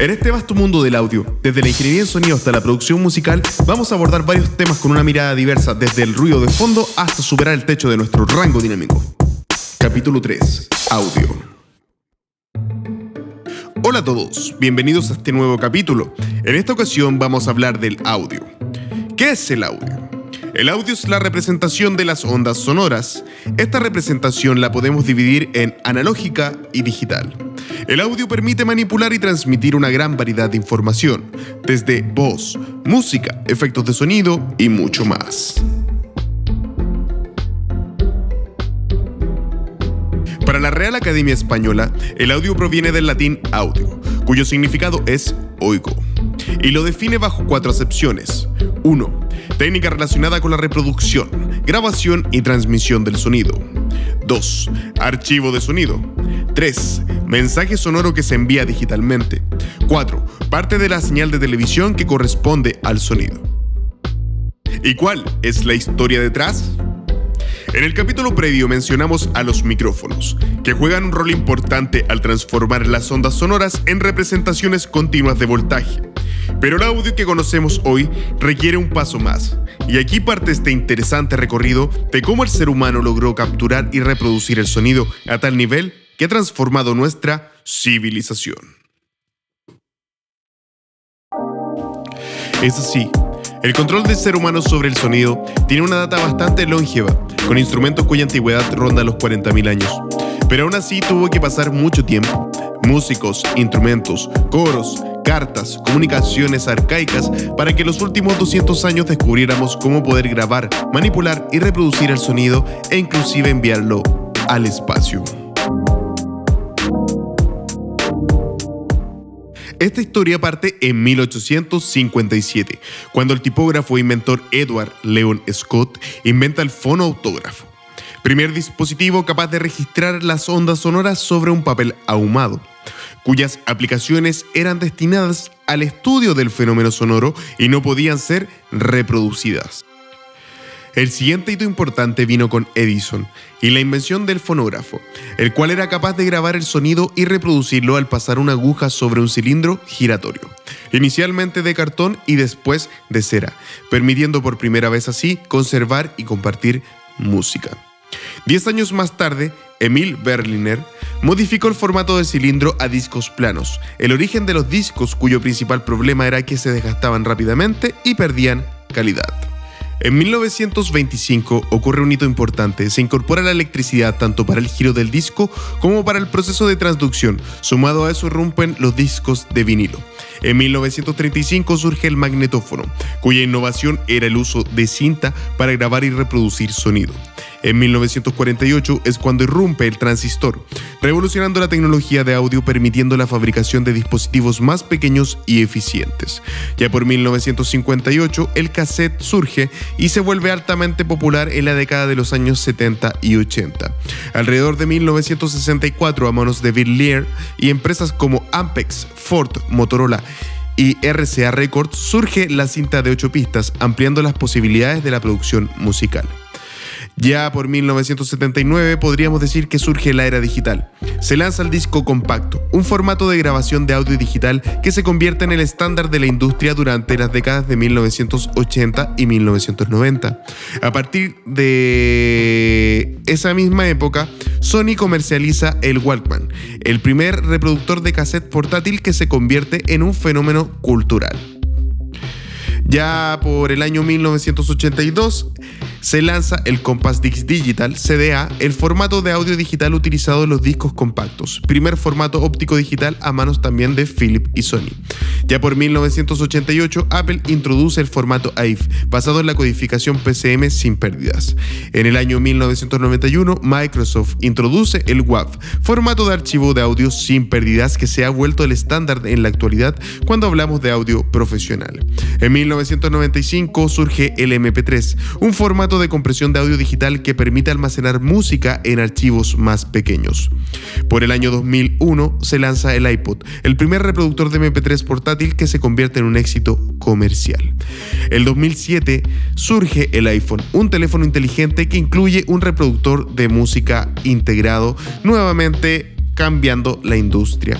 En este vasto mundo del audio, desde la ingeniería en sonido hasta la producción musical, vamos a abordar varios temas con una mirada diversa, desde el ruido de fondo hasta superar el techo de nuestro rango dinámico. Capítulo 3. Audio. Hola a todos, bienvenidos a este nuevo capítulo. En esta ocasión vamos a hablar del audio. ¿Qué es el audio? El audio es la representación de las ondas sonoras. Esta representación la podemos dividir en analógica y digital. El audio permite manipular y transmitir una gran variedad de información, desde voz, música, efectos de sonido y mucho más. Para la Real Academia Española, el audio proviene del latín audio, cuyo significado es oigo, y lo define bajo cuatro acepciones. 1. Técnica relacionada con la reproducción, grabación y transmisión del sonido. 2. Archivo de sonido. 3. Mensaje sonoro que se envía digitalmente. 4. Parte de la señal de televisión que corresponde al sonido. ¿Y cuál es la historia detrás? En el capítulo previo mencionamos a los micrófonos, que juegan un rol importante al transformar las ondas sonoras en representaciones continuas de voltaje. Pero el audio que conocemos hoy requiere un paso más. Y aquí parte este interesante recorrido de cómo el ser humano logró capturar y reproducir el sonido a tal nivel que ha transformado nuestra civilización. Es así, el control del ser humano sobre el sonido tiene una data bastante longeva, con instrumentos cuya antigüedad ronda los 40.000 años. Pero aún así tuvo que pasar mucho tiempo. Músicos, instrumentos, coros, cartas, comunicaciones arcaicas para que los últimos 200 años descubriéramos cómo poder grabar, manipular y reproducir el sonido e inclusive enviarlo al espacio. Esta historia parte en 1857, cuando el tipógrafo e inventor Edward Leon Scott inventa el fonoautógrafo, primer dispositivo capaz de registrar las ondas sonoras sobre un papel ahumado cuyas aplicaciones eran destinadas al estudio del fenómeno sonoro y no podían ser reproducidas. El siguiente hito importante vino con Edison y la invención del fonógrafo, el cual era capaz de grabar el sonido y reproducirlo al pasar una aguja sobre un cilindro giratorio, inicialmente de cartón y después de cera, permitiendo por primera vez así conservar y compartir música. Diez años más tarde, Emil Berliner modificó el formato de cilindro a discos planos, el origen de los discos cuyo principal problema era que se desgastaban rápidamente y perdían calidad. En 1925 ocurre un hito importante, se incorpora la electricidad tanto para el giro del disco como para el proceso de transducción, sumado a eso rompen los discos de vinilo. En 1935 surge el magnetófono, cuya innovación era el uso de cinta para grabar y reproducir sonido. En 1948 es cuando irrumpe el transistor, revolucionando la tecnología de audio permitiendo la fabricación de dispositivos más pequeños y eficientes. Ya por 1958 el cassette surge y se vuelve altamente popular en la década de los años 70 y 80. Alrededor de 1964 a manos de Bill Lear y empresas como Ampex, Ford, Motorola y RCA Records surge la cinta de 8 pistas, ampliando las posibilidades de la producción musical. Ya por 1979 podríamos decir que surge la era digital. Se lanza el disco compacto, un formato de grabación de audio digital que se convierte en el estándar de la industria durante las décadas de 1980 y 1990. A partir de esa misma época, Sony comercializa el Walkman, el primer reproductor de cassette portátil que se convierte en un fenómeno cultural. Ya por el año 1982, se lanza el Compass Disc Digital CDA, el formato de audio digital utilizado en los discos compactos, primer formato óptico digital a manos también de Philip y Sony. Ya por 1988, Apple introduce el formato AIF, basado en la codificación PCM sin pérdidas. En el año 1991, Microsoft introduce el WAV, formato de archivo de audio sin pérdidas que se ha vuelto el estándar en la actualidad cuando hablamos de audio profesional. En 1995 surge el MP3, un formato de compresión de audio digital que permite almacenar música en archivos más pequeños. Por el año 2001 se lanza el iPod, el primer reproductor de MP3 portátil que se convierte en un éxito comercial. El 2007 surge el iPhone, un teléfono inteligente que incluye un reproductor de música integrado, nuevamente cambiando la industria.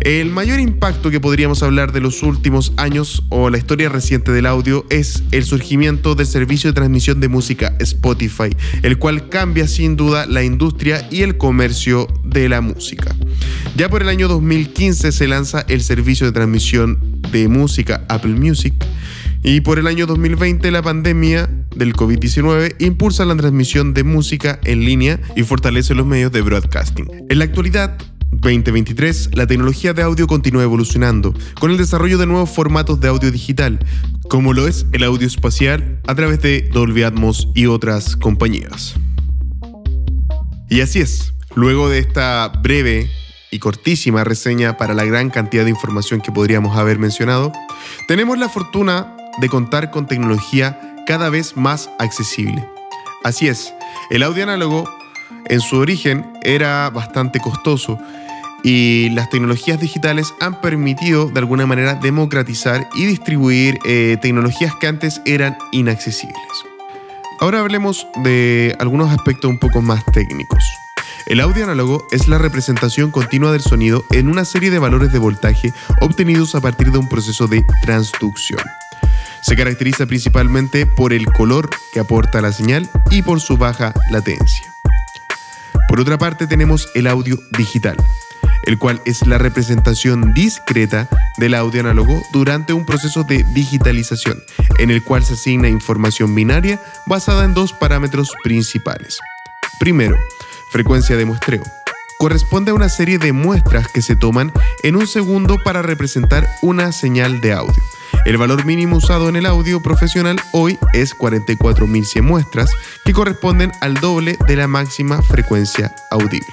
El mayor impacto que podríamos hablar de los últimos años o la historia reciente del audio es el surgimiento del servicio de transmisión de música Spotify, el cual cambia sin duda la industria y el comercio de la música. Ya por el año 2015 se lanza el servicio de transmisión de música Apple Music y por el año 2020 la pandemia del COVID-19 impulsa la transmisión de música en línea y fortalece los medios de broadcasting. En la actualidad, 2023, la tecnología de audio continúa evolucionando, con el desarrollo de nuevos formatos de audio digital, como lo es el audio espacial a través de Dolby Atmos y otras compañías. Y así es, luego de esta breve y cortísima reseña para la gran cantidad de información que podríamos haber mencionado, tenemos la fortuna de contar con tecnología cada vez más accesible. Así es, el audio análogo en su origen era bastante costoso y las tecnologías digitales han permitido de alguna manera democratizar y distribuir eh, tecnologías que antes eran inaccesibles. Ahora hablemos de algunos aspectos un poco más técnicos. El audio análogo es la representación continua del sonido en una serie de valores de voltaje obtenidos a partir de un proceso de transducción. Se caracteriza principalmente por el color que aporta la señal y por su baja latencia. Por otra parte tenemos el audio digital, el cual es la representación discreta del audio análogo durante un proceso de digitalización, en el cual se asigna información binaria basada en dos parámetros principales. Primero, frecuencia de muestreo. Corresponde a una serie de muestras que se toman en un segundo para representar una señal de audio. El valor mínimo usado en el audio profesional hoy es 44.100 muestras, que corresponden al doble de la máxima frecuencia audible.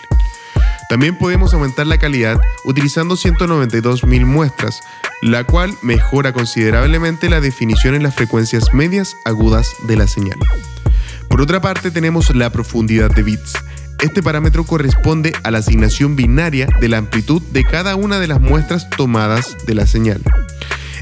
También podemos aumentar la calidad utilizando 192.000 muestras, la cual mejora considerablemente la definición en las frecuencias medias agudas de la señal. Por otra parte tenemos la profundidad de bits. Este parámetro corresponde a la asignación binaria de la amplitud de cada una de las muestras tomadas de la señal.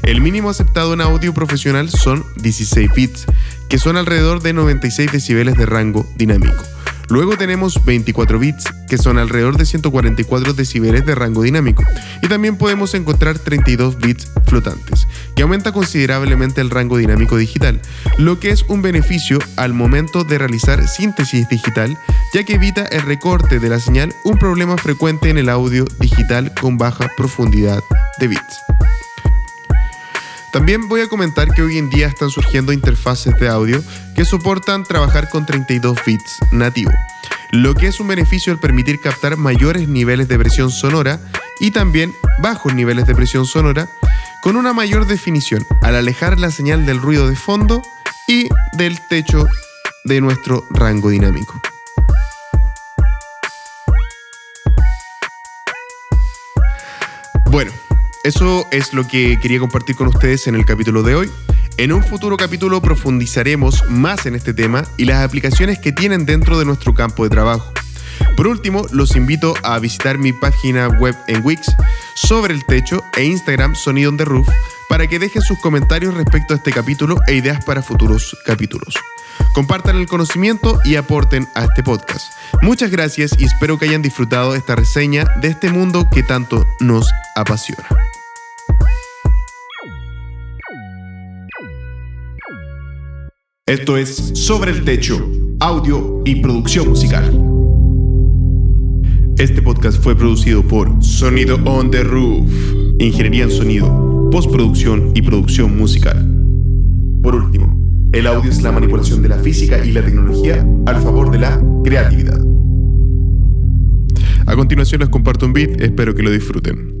El mínimo aceptado en audio profesional son 16 bits, que son alrededor de 96 decibeles de rango dinámico. Luego tenemos 24 bits, que son alrededor de 144 decibeles de rango dinámico. Y también podemos encontrar 32 bits flotantes, que aumenta considerablemente el rango dinámico digital, lo que es un beneficio al momento de realizar síntesis digital, ya que evita el recorte de la señal, un problema frecuente en el audio digital con baja profundidad de bits. También voy a comentar que hoy en día están surgiendo interfaces de audio que soportan trabajar con 32 bits nativo, lo que es un beneficio al permitir captar mayores niveles de presión sonora y también bajos niveles de presión sonora con una mayor definición al alejar la señal del ruido de fondo y del techo de nuestro rango dinámico. Bueno, eso es lo que quería compartir con ustedes en el capítulo de hoy. En un futuro capítulo profundizaremos más en este tema y las aplicaciones que tienen dentro de nuestro campo de trabajo. Por último, los invito a visitar mi página web en Wix sobre el techo e Instagram Sonido on the Roof para que dejen sus comentarios respecto a este capítulo e ideas para futuros capítulos. Compartan el conocimiento y aporten a este podcast. Muchas gracias y espero que hayan disfrutado esta reseña de este mundo que tanto nos apasiona. Esto es Sobre el Techo, audio y producción musical. Este podcast fue producido por Sonido on the Roof, Ingeniería en Sonido, Postproducción y Producción Musical. Por último, el audio es la manipulación de la física y la tecnología al favor de la creatividad. A continuación les comparto un beat, espero que lo disfruten.